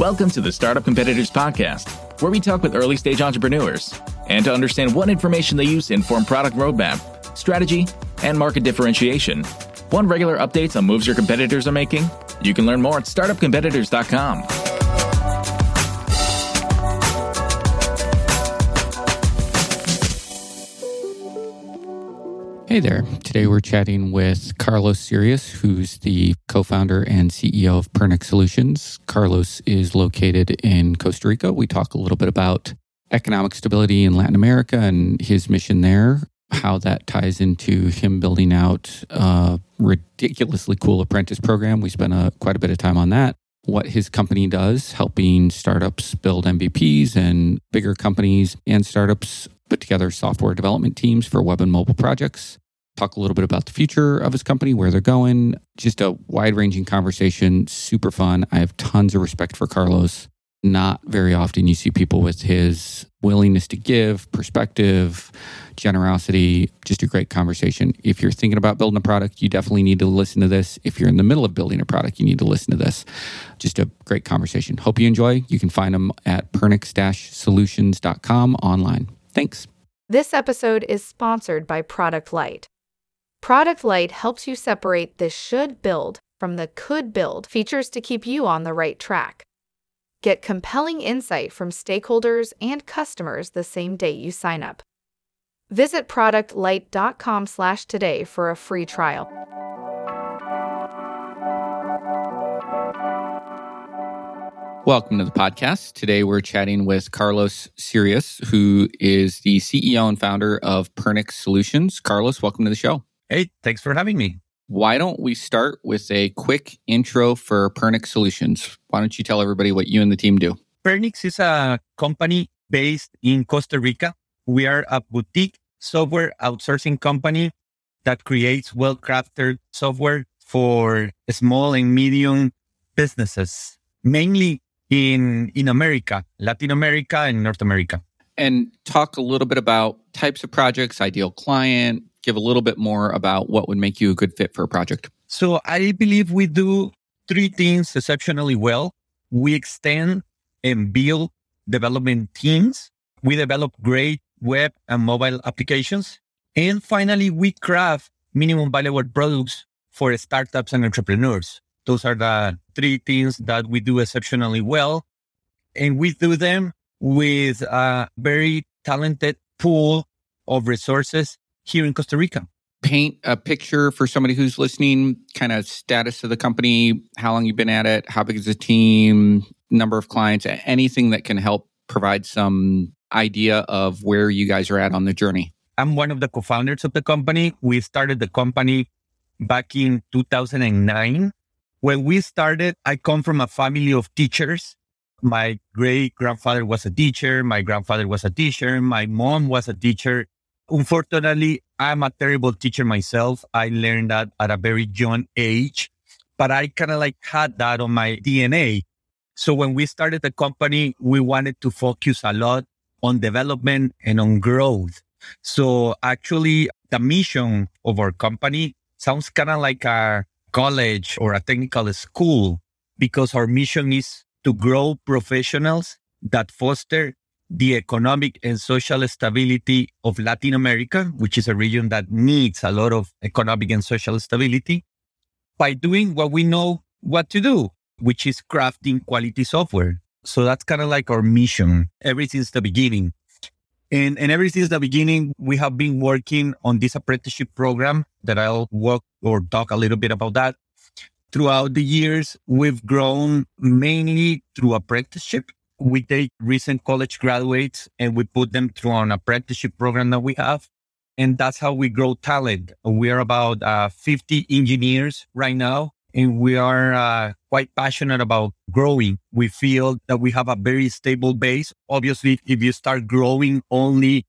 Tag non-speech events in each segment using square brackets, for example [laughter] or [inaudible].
Welcome to the Startup Competitors Podcast, where we talk with early stage entrepreneurs and to understand what information they use to inform product roadmap, strategy, and market differentiation. Want regular updates on moves your competitors are making? You can learn more at startupcompetitors.com. Hey there. Today we're chatting with Carlos Sirius, who's the co founder and CEO of Pernix Solutions. Carlos is located in Costa Rica. We talk a little bit about economic stability in Latin America and his mission there, how that ties into him building out a ridiculously cool apprentice program. We spent a, quite a bit of time on that. What his company does, helping startups build MVPs and bigger companies and startups put together software development teams for web and mobile projects talk a little bit about the future of his company, where they're going. Just a wide ranging conversation, super fun. I have tons of respect for Carlos. Not very often you see people with his willingness to give, perspective, generosity, just a great conversation. If you're thinking about building a product, you definitely need to listen to this. If you're in the middle of building a product, you need to listen to this. Just a great conversation. Hope you enjoy. You can find them at pernix-solutions.com online. Thanks. This episode is sponsored by Product Light. Product Light helps you separate the should build from the could build features to keep you on the right track. Get compelling insight from stakeholders and customers the same day you sign up. Visit productlight.com/today for a free trial. Welcome to the podcast. Today we're chatting with Carlos Sirius, who is the CEO and founder of Pernix Solutions. Carlos, welcome to the show. Hey, thanks for having me. Why don't we start with a quick intro for Pernix Solutions? Why don't you tell everybody what you and the team do? Pernix is a company based in Costa Rica. We are a boutique software outsourcing company that creates well crafted software for small and medium businesses, mainly in in America, Latin America, and North America. And talk a little bit about types of projects, ideal client. Give a little bit more about what would make you a good fit for a project. So I believe we do three things exceptionally well. We extend and build development teams. We develop great web and mobile applications. And finally, we craft minimum valuable products for startups and entrepreneurs. Those are the three things that we do exceptionally well. And we do them with a very talented pool of resources here in Costa Rica. Paint a picture for somebody who's listening, kind of status of the company, how long you've been at it, how big is the team, number of clients, anything that can help provide some idea of where you guys are at on the journey. I'm one of the co founders of the company. We started the company back in 2009 when we started, I come from a family of teachers. My great grandfather was a teacher. My grandfather was a teacher. My mom was a teacher. Unfortunately, I'm a terrible teacher myself. I learned that at a very young age, but I kind of like had that on my DNA. So when we started the company, we wanted to focus a lot on development and on growth. So actually the mission of our company sounds kind of like a college or a technical school because our mission is to grow professionals that foster the economic and social stability of Latin America, which is a region that needs a lot of economic and social stability, by doing what we know what to do, which is crafting quality software. So that's kind of like our mission ever since the beginning. And, and ever since the beginning, we have been working on this apprenticeship program that I'll work or talk a little bit about that. Throughout the years, we've grown mainly through apprenticeship. We take recent college graduates and we put them through an apprenticeship program that we have. And that's how we grow talent. We are about uh, 50 engineers right now and we are uh, quite passionate about growing. We feel that we have a very stable base. Obviously, if you start growing only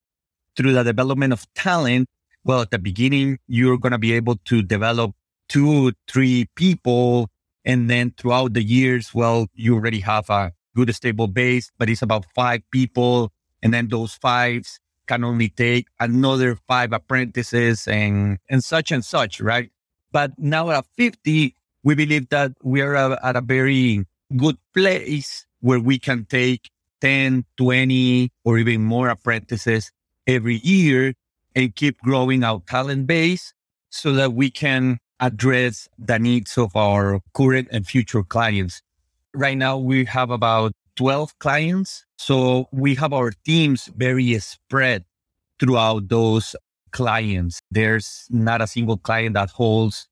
through the development of talent, well, at the beginning, you're going to be able to develop two, three people. And then throughout the years, well, you already have a good stable base, but it's about five people. And then those fives can only take another five apprentices and, and such and such, right? But now at 50, we believe that we are at a very good place where we can take 10, 20, or even more apprentices every year and keep growing our talent base so that we can address the needs of our current and future clients. Right now, we have about 12 clients. So we have our teams very spread throughout those clients. There's not a single client that holds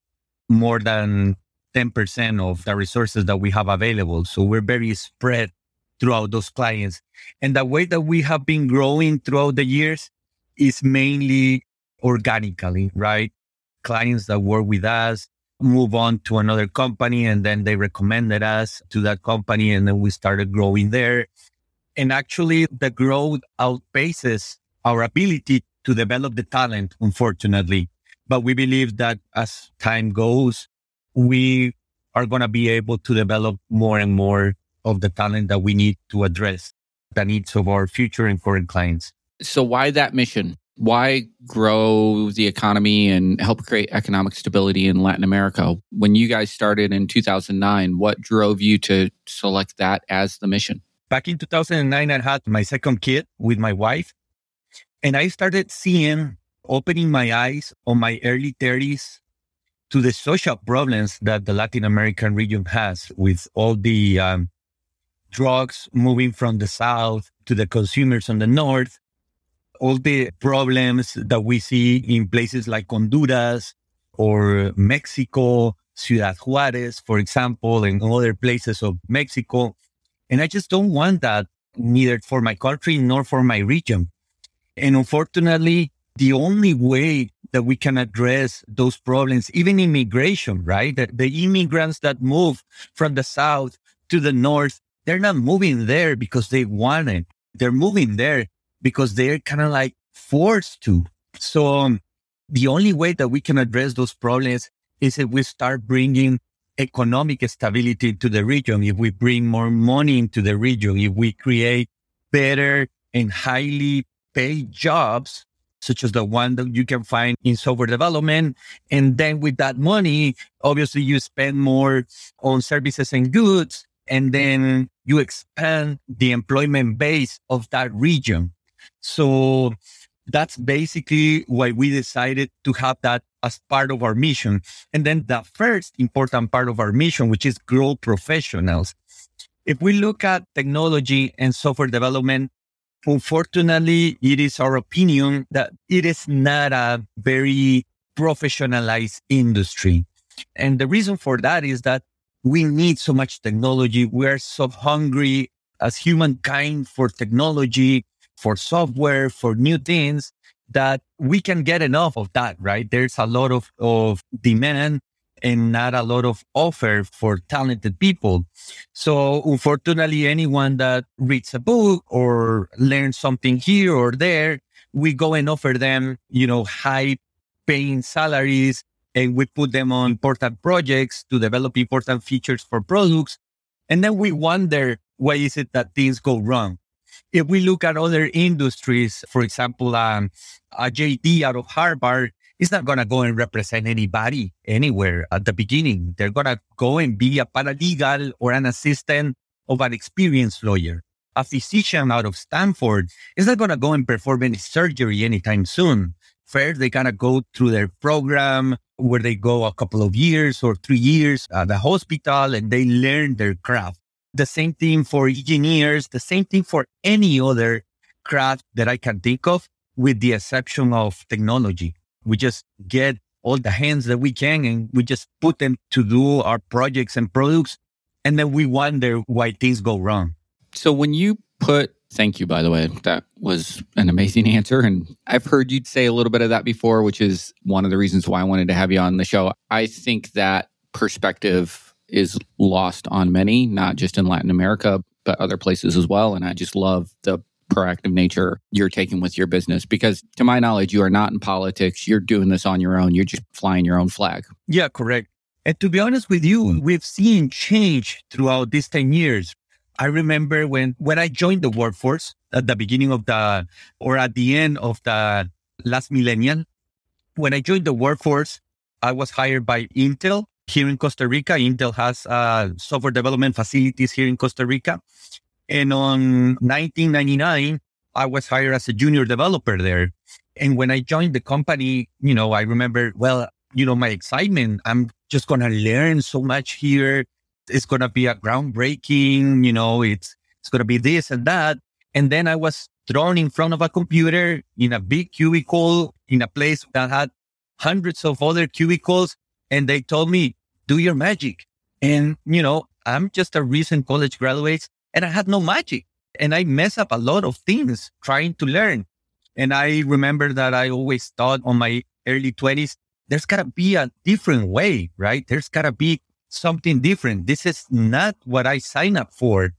more than 10% of the resources that we have available. So we're very spread throughout those clients. And the way that we have been growing throughout the years is mainly organically, right? Clients that work with us move on to another company and then they recommended us to that company and then we started growing there. And actually the growth outpaces our ability to develop the talent, unfortunately. But we believe that as time goes, we are going to be able to develop more and more of the talent that we need to address the needs of our future and current clients. So, why that mission? Why grow the economy and help create economic stability in Latin America? When you guys started in 2009, what drove you to select that as the mission? Back in 2009, I had my second kid with my wife, and I started seeing, opening my eyes on my early 30s to the social problems that the Latin American region has with all the um, drugs moving from the south to the consumers on the north, all the problems that we see in places like Honduras or Mexico, Ciudad Juarez, for example, and other places of Mexico. And I just don't want that neither for my country nor for my region. And unfortunately, the only way that we can address those problems, even immigration, right? The, the immigrants that move from the south to the north they're not moving there because they want it. They're moving there because they're kind of like forced to. So um, the only way that we can address those problems is if we start bringing economic stability to the region, if we bring more money into the region, if we create better and highly paid jobs, such as the one that you can find in software development. And then with that money, obviously you spend more on services and goods. And then you expand the employment base of that region. So that's basically why we decided to have that as part of our mission. And then the first important part of our mission, which is grow professionals. If we look at technology and software development, unfortunately, it is our opinion that it is not a very professionalized industry. And the reason for that is that we need so much technology. We're so hungry as humankind for technology, for software, for new things that we can get enough of that, right? There's a lot of, of demand and not a lot of offer for talented people. So unfortunately, anyone that reads a book or learns something here or there, we go and offer them, you know, high paying salaries and we put them on important projects to develop important features for products. And then we wonder why is it that things go wrong? If we look at other industries, for example, um, a JD out of Harvard is not going to go and represent anybody anywhere at the beginning. They're going to go and be a paralegal or an assistant of an experienced lawyer. A physician out of Stanford is not going to go and perform any surgery anytime soon. First, they gotta go through their program where they go a couple of years or three years at the hospital and they learn their craft. The same thing for engineers, the same thing for any other craft that I can think of, with the exception of technology. We just get all the hands that we can and we just put them to do our projects and products. And then we wonder why things go wrong. So when you put Thank you, by the way. That was an amazing [laughs] answer. And I've heard you say a little bit of that before, which is one of the reasons why I wanted to have you on the show. I think that perspective is lost on many, not just in Latin America, but other places as well. And I just love the proactive nature you're taking with your business because to my knowledge you are not in politics you're doing this on your own you're just flying your own flag yeah correct and to be honest with you we've seen change throughout these 10 years I remember when, when I joined the workforce at the beginning of the, or at the end of the last millennium, when I joined the workforce, I was hired by Intel here in Costa Rica. Intel has uh, software development facilities here in Costa Rica. And on 1999, I was hired as a junior developer there. And when I joined the company, you know, I remember, well, you know, my excitement. I'm just going to learn so much here. It's going to be a groundbreaking, you know, it's, it's going to be this and that. And then I was thrown in front of a computer in a big cubicle in a place that had hundreds of other cubicles. And they told me, do your magic. And, you know, I'm just a recent college graduate and I had no magic. And I mess up a lot of things trying to learn. And I remember that I always thought on my early 20s, there's got to be a different way, right? There's got to be something different. This is not what I sign up for.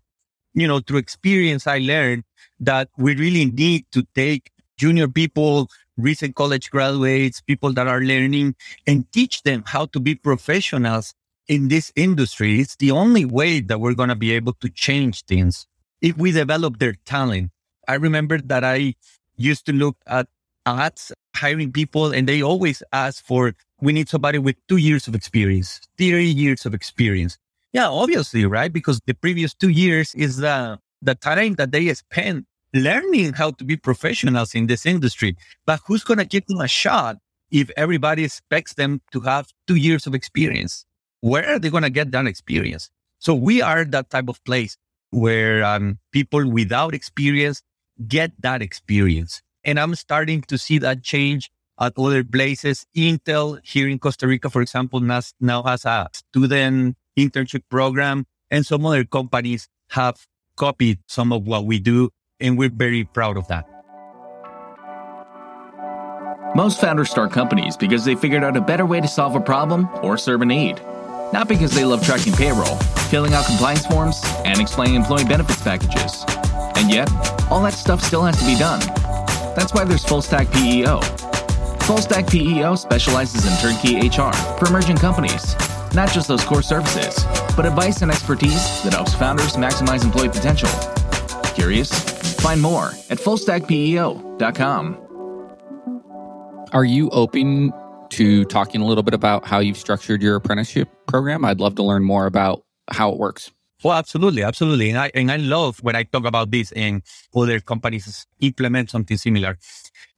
You know, through experience, I learned that we really need to take junior people, recent college graduates, people that are learning and teach them how to be professionals in this industry. It's the only way that we're going to be able to change things if we develop their talent. I remember that I used to look at ads hiring people and they always ask for, we need somebody with two years of experience, three years of experience. Yeah, obviously, right? Because the previous two years is the, the time that they spend learning how to be professionals in this industry. But who's going to give them a shot if everybody expects them to have two years of experience? Where are they going to get that experience? So we are that type of place where um, people without experience get that experience. And I'm starting to see that change at other places. Intel here in Costa Rica, for example, now has a student internship program and some other companies have copied some of what we do. And we're very proud of that. Most founders start companies because they figured out a better way to solve a problem or serve a need. Not because they love tracking payroll, filling out compliance forms, and explaining employee benefits packages. And yet, all that stuff still has to be done. That's why there's Fullstack PEO. Fullstack PEO specializes in turnkey HR for emerging companies, not just those core services, but advice and expertise that helps founders maximize employee potential. Curious? Find more at fullstackpeo.com. Are you open to talking a little bit about how you've structured your apprenticeship program? I'd love to learn more about how it works. Well, absolutely, absolutely. And I, and I love when I talk about this and other companies implement something similar.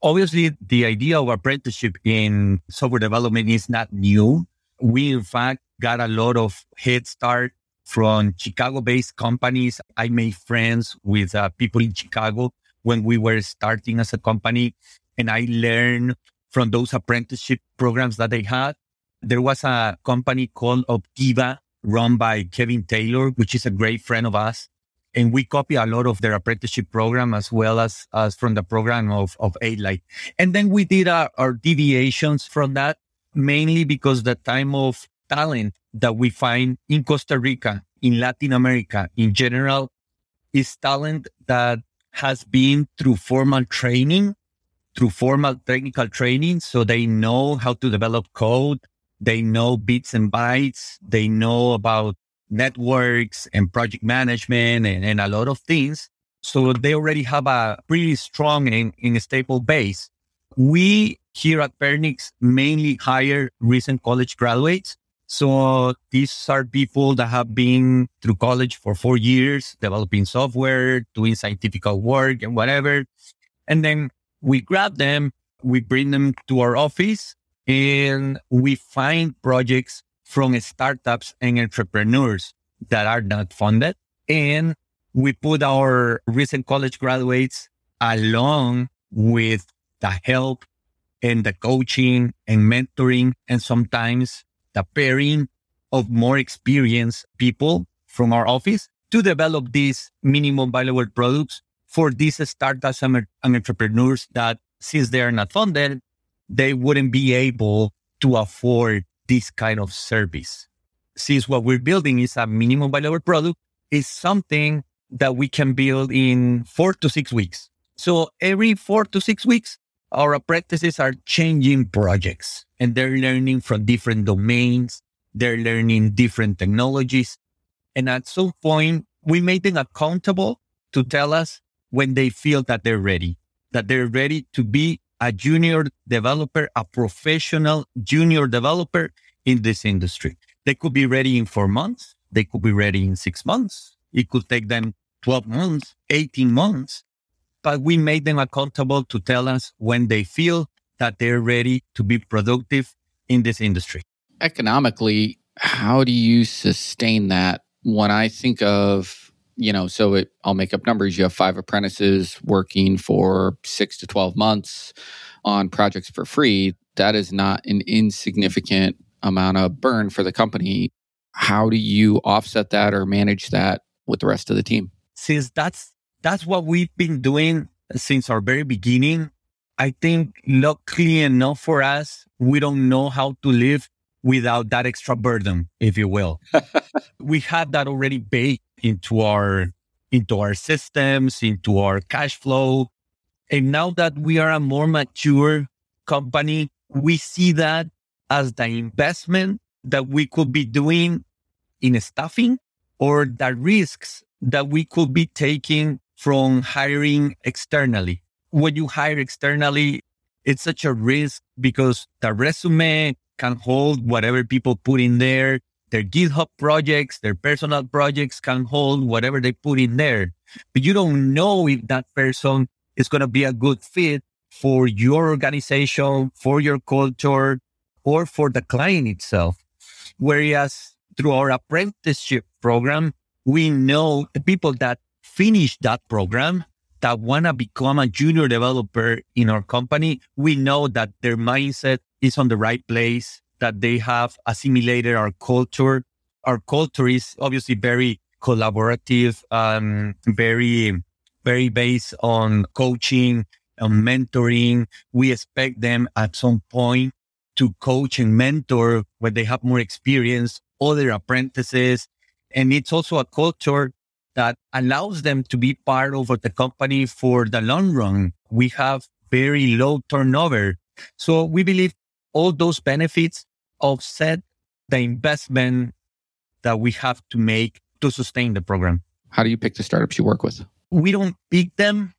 Obviously, the idea of apprenticeship in software development is not new. We, in fact, got a lot of head start from Chicago based companies. I made friends with uh, people in Chicago when we were starting as a company, and I learned from those apprenticeship programs that they had. There was a company called Obtiva run by Kevin Taylor, which is a great friend of us. And we copy a lot of their apprenticeship program as well as, as from the program of, of 8th Light. And then we did our, our deviations from that, mainly because the time of talent that we find in Costa Rica, in Latin America in general, is talent that has been through formal training, through formal technical training. So they know how to develop code. They know bits and bytes. They know about networks and project management and, and a lot of things. So they already have a pretty strong and, and stable base. We here at Pernix mainly hire recent college graduates. So these are people that have been through college for four years, developing software, doing scientific work and whatever. And then we grab them, we bring them to our office and we find projects from startups and entrepreneurs that are not funded. And we put our recent college graduates along with the help and the coaching and mentoring and sometimes the pairing of more experienced people from our office to develop these minimum viable products for these startups and entrepreneurs that since they are not funded, they wouldn't be able to afford this kind of service. Since what we're building is a minimum viable product, is something that we can build in four to six weeks. So every four to six weeks, our apprentices are changing projects and they're learning from different domains. They're learning different technologies. And at some point, we make them accountable to tell us when they feel that they're ready, that they're ready to be a junior developer, a professional junior developer in this industry. They could be ready in four months. They could be ready in six months. It could take them 12 months, 18 months, but we made them accountable to tell us when they feel that they're ready to be productive in this industry. Economically, how do you sustain that? When I think of, you know, so it, I'll make up numbers. You have five apprentices working for six to 12 months on projects for free. That is not an insignificant amount of burn for the company. How do you offset that or manage that with the rest of the team? Since that's that's what we've been doing since our very beginning, I think luckily enough for us, we don't know how to live without that extra burden, if you will. [laughs] we have that already baked into our into our systems, into our cash flow. And now that we are a more mature company, we see that as the investment that we could be doing in staffing or the risks that we could be taking from hiring externally. When you hire externally, it's such a risk because the resume can hold whatever people put in there. Their GitHub projects, their personal projects can hold whatever they put in there. But you don't know if that person is going to be a good fit for your organization, for your culture, or for the client itself. Whereas through our apprenticeship program, we know the people that finish that program that want to become a junior developer in our company, we know that their mindset is on the right place, that they have assimilated our culture. Our culture is obviously very collaborative, um, very, very based on coaching and mentoring. We expect them at some point to coach and mentor when they have more experience, other apprentices. And it's also a culture that allows them to be part of the company for the long run. We have very low turnover. So we believe all those benefits offset the investment that we have to make to sustain the program. How do you pick the startups you work with? We don't pick them.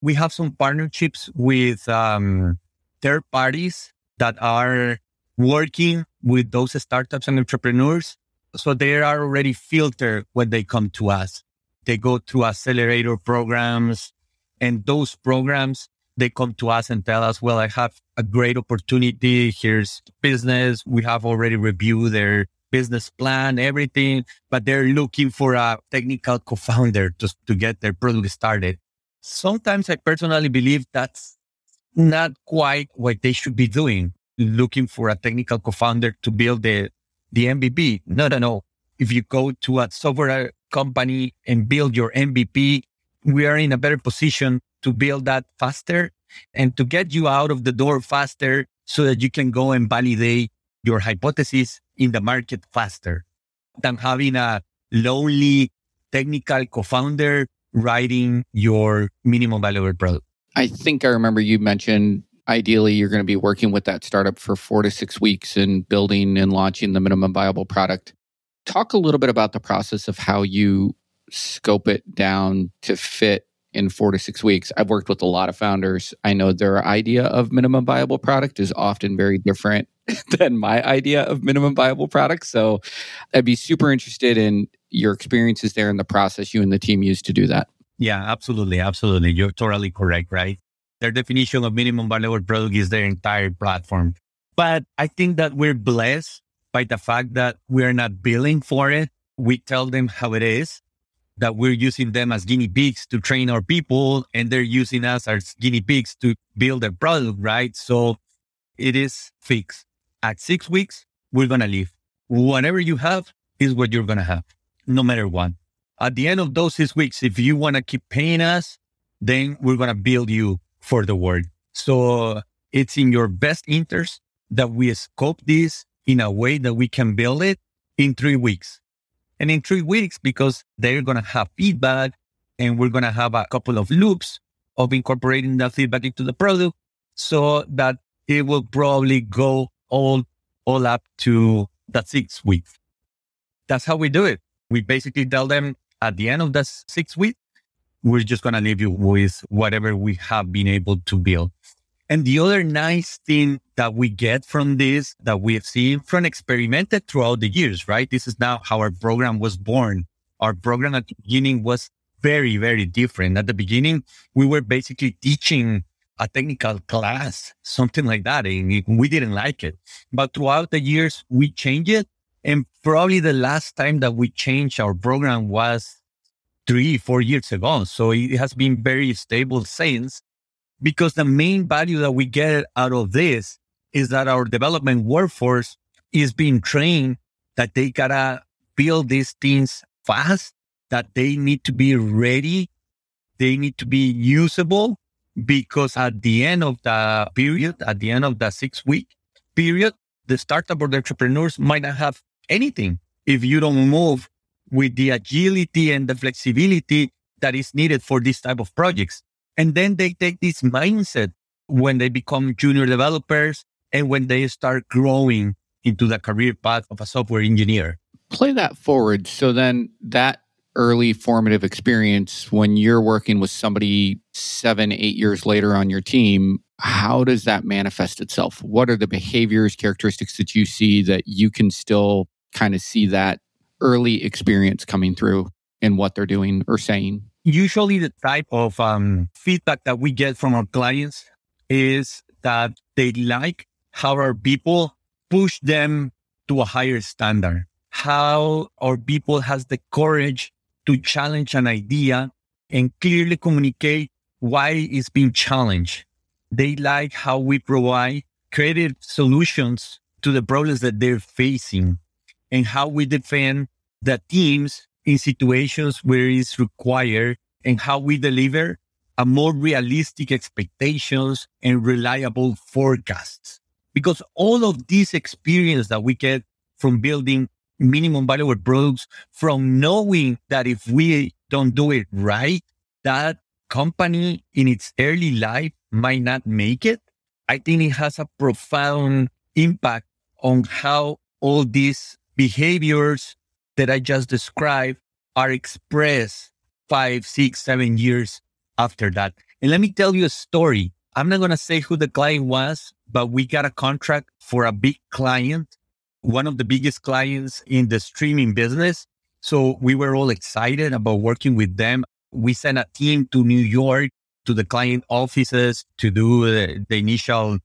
We have some partnerships with um, third parties that are working with those startups and entrepreneurs. So they are already filtered when they come to us. They go through accelerator programs and those programs, they come to us and tell us, well, I have a great opportunity. Here's business. We have already reviewed their business plan, everything, but they're looking for a technical co-founder to, to get their product started. Sometimes I personally believe that's not quite what they should be doing, looking for a technical co-founder to build the, the MVP. No, no, no. If you go to a software company and build your MVP, we are in a better position to build that faster and to get you out of the door faster so that you can go and validate your hypothesis in the market faster than having a lonely technical co-founder writing your minimum valuable product. I think I remember you mentioned ideally you're going to be working with that startup for four to six weeks and building and launching the minimum viable product. Talk a little bit about the process of how you scope it down to fit in four to six weeks. I've worked with a lot of founders. I know their idea of minimum viable product is often very different [laughs] than my idea of minimum viable product. So I'd be super interested in your experiences there and the process you and the team used to do that. Yeah, absolutely. Absolutely. You're totally correct, right? Their definition of minimum viable product is their entire platform. But I think that we're blessed by the fact that we're not billing for it. We tell them how it is, that we're using them as guinea pigs to train our people, and they're using us as guinea pigs to build their product, right? So it is fixed. At six weeks, we're going to leave. Whatever you have is what you're going to have, no matter what. At the end of those six weeks, if you want to keep paying us, then we're going to build you for the world. So it's in your best interest that we scope this in a way that we can build it in three weeks. And in three weeks, because they're going to have feedback and we're going to have a couple of loops of incorporating that feedback into the product so that it will probably go all, all up to that six weeks. That's how we do it. We basically tell them at the end of the six weeks, we're just going to leave you with whatever we have been able to build. And the other nice thing that we get from this, that we have seen from experimented throughout the years, right? This is now how our program was born. Our program at the beginning was very, very different. At the beginning, we were basically teaching a technical class, something like that. And we didn't like it. But throughout the years, we changed it. And probably the last time that we changed our program was three, four years ago. So it has been very stable since because the main value that we get out of this is that our development workforce is being trained that they gotta build these things fast, that they need to be ready, they need to be usable, because at the end of the period, at the end of the six week period, the startup or the entrepreneurs might not have anything if you don't move with the agility and the flexibility that is needed for this type of projects. And then they take this mindset when they become junior developers and when they start growing into the career path of a software engineer. Play that forward. So then that early formative experience when you're working with somebody seven, eight years later on your team, how does that manifest itself? What are the behaviors, characteristics that you see that you can still kind of see that early experience coming through in what they're doing or saying? Usually, the type of um, feedback that we get from our clients is that they like how our people push them to a higher standard, how our people has the courage to challenge an idea and clearly communicate why it's being challenged. They like how we provide creative solutions to the problems that they're facing and how we defend the teams in situations where it's required and how we deliver a more realistic expectations and reliable forecasts. Because all of this experience that we get from building minimum valuable products, from knowing that if we don't do it right, that company in its early life might not make it. I think it has a profound impact on how all these behaviors that I just described are expressed five, six, seven years after that. And let me tell you a story. I'm not going to say who the client was, but we got a contract for a big client, one of the biggest clients in the streaming business. So we were all excited about working with them. We sent a team to New York to the client offices to do the, the initial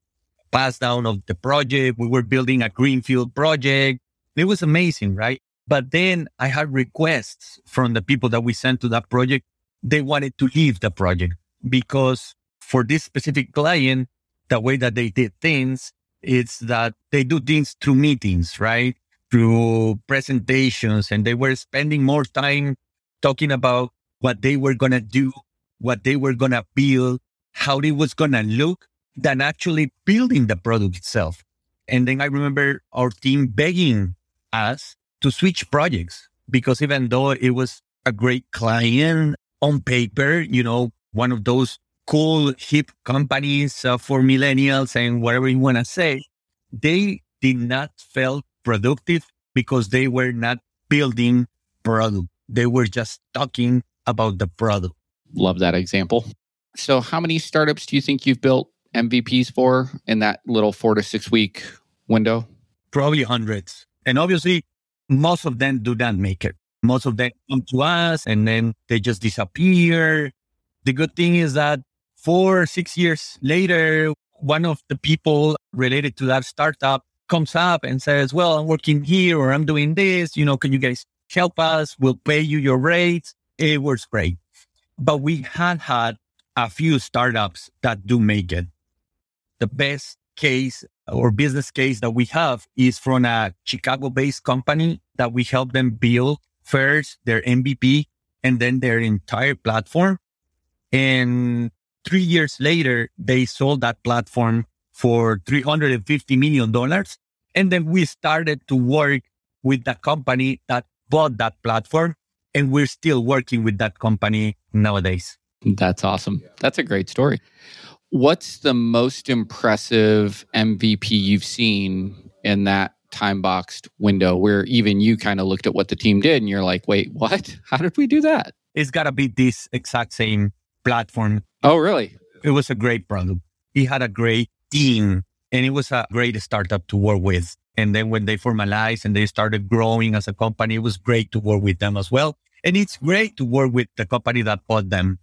pass down of the project. We were building a greenfield project. It was amazing, right? But then I had requests from the people that we sent to that project. They wanted to leave the project because for this specific client, the way that they did things is that they do things through meetings, right? Through presentations, and they were spending more time talking about what they were going to do, what they were going to build, how it was going to look than actually building the product itself. And then I remember our team begging us to switch projects because even though it was a great client on paper, you know, one of those cool, hip companies uh, for millennials and whatever you want to say, they did not feel productive because they were not building product. They were just talking about the product. Love that example. So, how many startups do you think you've built MVPs for in that little four to six week window? Probably hundreds. And obviously, most of them do not make it. Most of them come to us and then they just disappear. The good thing is that four, or six years later, one of the people related to that startup comes up and says, Well, I'm working here or I'm doing this. You know, can you guys help us? We'll pay you your rates. It works great. But we had had a few startups that do make it. The best case or business case that we have is from a Chicago based company that we help them build first their MVP and then their entire platform. And three years later, they sold that platform for $350 million. And then we started to work with the company that bought that platform. And we're still working with that company nowadays. That's awesome. That's a great story. What's the most impressive MVP you've seen in that time boxed window where even you kind of looked at what the team did and you're like, wait, what? [laughs] How did we do that? It's got to be this exact same platform. Oh, really? It was a great product. He had a great team And it was a great startup to work with. And then when they formalized and they started growing as a company, it was great to work with them as well. And it's great to work with the company that bought them.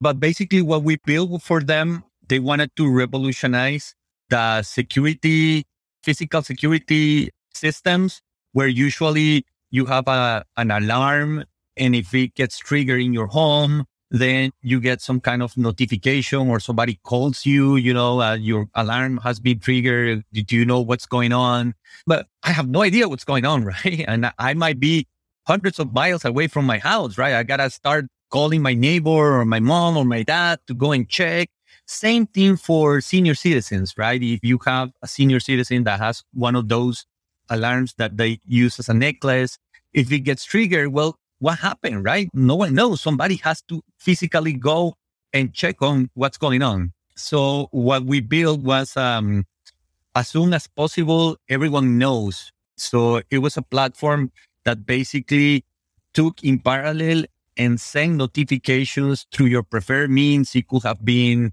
But basically, what we built for them, they wanted to revolutionize the security, physical security systems, where usually you have a, an alarm. And if it gets triggered in your home, then you get some kind of notification or somebody calls you, you know, uh, your alarm has been triggered. Do you know what's going on? But I have no idea what's going on, [laughs] right? And I might be hundreds of miles away from my house, right? I got to start calling my neighbor or my mom or my dad to go and check. Same thing for senior citizens, right? If you have a senior citizen that has one of those alarms that they use as a necklace, if it gets triggered, well, what happened, right? No one knows. Somebody has to physically go and check on what's going on. So what we built was um, as soon as possible, everyone knows. So it was a platform that basically took in parallel and sent notifications through your preferred means. It could have been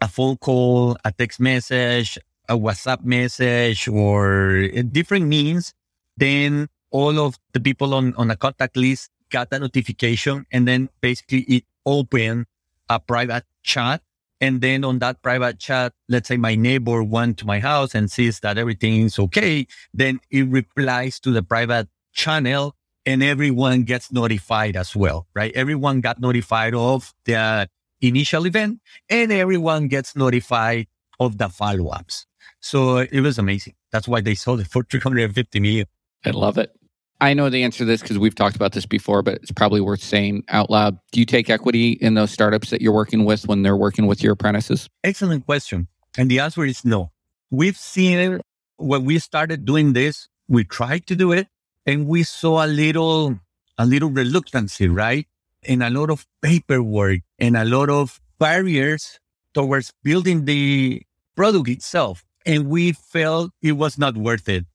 a phone call, a text message, a WhatsApp message, or different means. Then all of the people on, on a contact list got a notification and then basically it opened a private chat. And then on that private chat, let's say my neighbor went to my house and sees that everything is okay. Then it replies to the private channel and everyone gets notified as well, right? Everyone got notified of the initial event and everyone gets notified of the follow ups. So it was amazing. That's why they sold it for 350 million. I love it. I know the answer to this because we've talked about this before, but it's probably worth saying out loud. Do you take equity in those startups that you're working with when they're working with your apprentices? Excellent question. And the answer is no. We've seen it when we started doing this, we tried to do it and we saw a little, a little reluctancy, right? And a lot of paperwork and a lot of barriers towards building the product itself. And we felt it was not worth it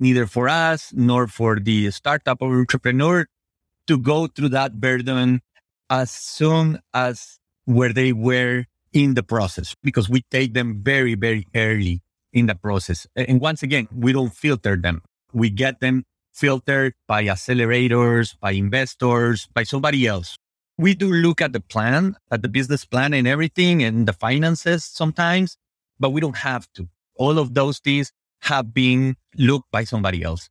neither for us nor for the startup or entrepreneur to go through that burden as soon as where they were in the process because we take them very, very early in the process. And once again, we don't filter them. We get them filtered by accelerators, by investors, by somebody else. We do look at the plan, at the business plan and everything and the finances sometimes, but we don't have to. All of those things have been looked by somebody else.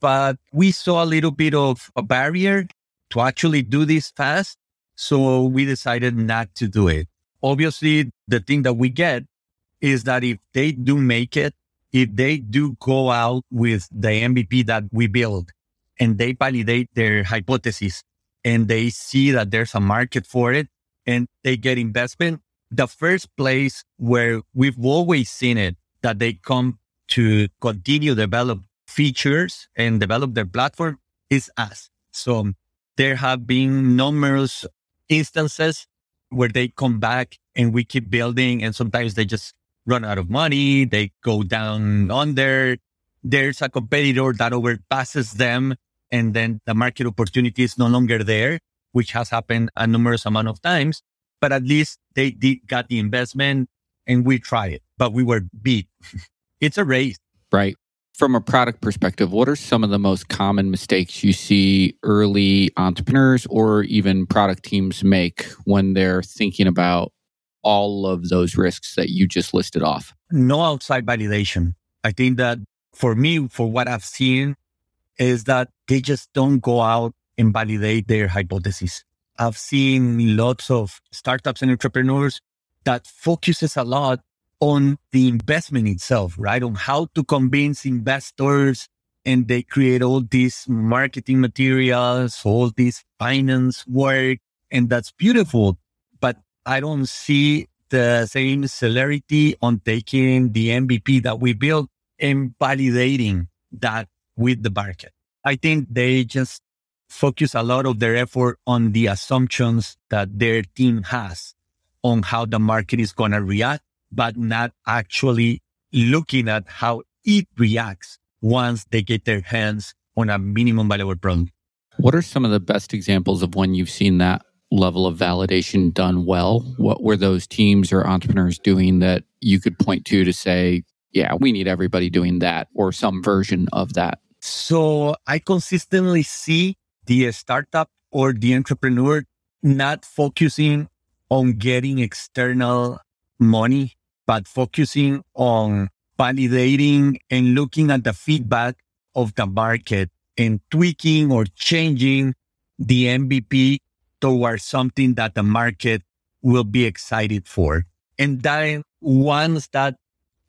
But we saw a little bit of a barrier to actually do this fast. So we decided not to do it. Obviously, the thing that we get is that if they do make it, if they do go out with the MVP that we build and they validate their hypothesis and they see that there's a market for it and they get investment, the first place where we've always seen it that they come to continue develop features and develop their platform is us. So there have been numerous instances where they come back and we keep building and sometimes they just run out of money. They go down under. There's a competitor that overpasses them and then the market opportunity is no longer there, which has happened a numerous amount of times. But at least they did got the investment and we tried it, but we were beat. [laughs] it's a race. Right. From a product perspective, what are some of the most common mistakes you see early entrepreneurs or even product teams make when they're thinking about all of those risks that you just listed off? No outside validation. I think that for me, for what I've seen, is that they just don't go out and validate their hypotheses. I've seen lots of startups and entrepreneurs that focuses a lot on the investment itself, right? On how to convince investors and they create all these marketing materials, all this finance work. And that's beautiful. But I don't see the same celerity on taking the MVP that we built and validating that with the market. I think they just focus a lot of their effort on the assumptions that their team has on how the market is going to react but not actually looking at how it reacts once they get their hands on a minimum viable product. What are some of the best examples of when you've seen that level of validation done well? What were those teams or entrepreneurs doing that you could point to to say, yeah, we need everybody doing that or some version of that. So I consistently see the startup or the entrepreneur not focusing on getting external money, but focusing on validating and looking at the feedback of the market and tweaking or changing the MVP towards something that the market will be excited for. And then once that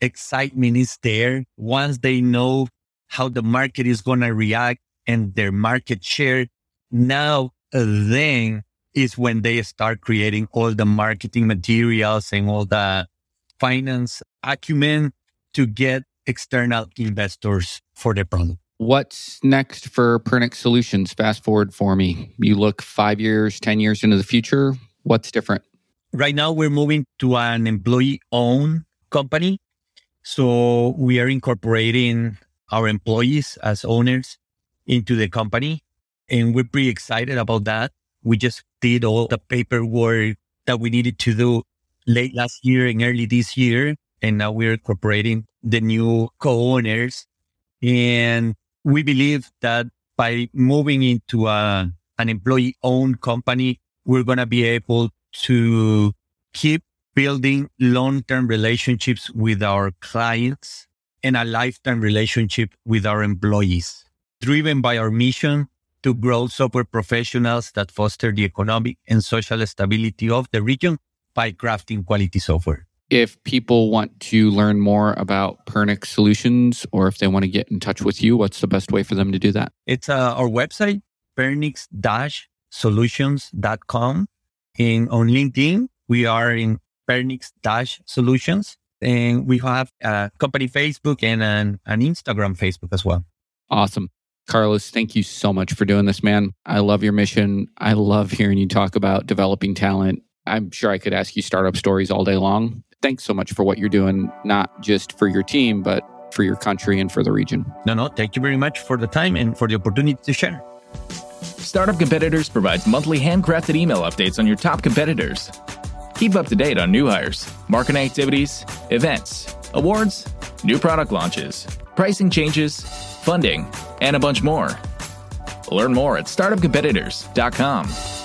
excitement is there, once they know how the market is going to react and their market share, now uh, then is when they start creating all the marketing materials and all the finance acumen to get external investors for the product. What's next for Pernix Solutions? Fast forward for me. You look five years, 10 years into the future. What's different? Right now, we're moving to an employee owned company. So we are incorporating our employees as owners into the company. And we're pretty excited about that. We just did all the paperwork that we needed to do late last year and early this year. And now we're incorporating the new co-owners. And we believe that by moving into a, an employee owned company, we're going to be able to keep building long term relationships with our clients and a lifetime relationship with our employees, driven by our mission to grow software professionals that foster the economic and social stability of the region by crafting quality software if people want to learn more about Pernix Solutions or if they want to get in touch with you, what's the best way for them to do that? It's uh, our website, pernix-solutions.com. And on LinkedIn, we are in pernix-solutions. And we have a company Facebook and an, an Instagram Facebook as well. Awesome. Carlos, thank you so much for doing this, man. I love your mission. I love hearing you talk about developing talent. I'm sure I could ask you startup stories all day long thanks so much for what you're doing, not just for your team, but for your country and for the region. No, no, thank you very much for the time and for the opportunity to share. Startup Competitors provides monthly handcrafted email updates on your top competitors. Keep up to date on new hires, marketing activities, events, awards, new product launches, pricing changes, funding, and a bunch more. Learn more at startupcompetitors.com.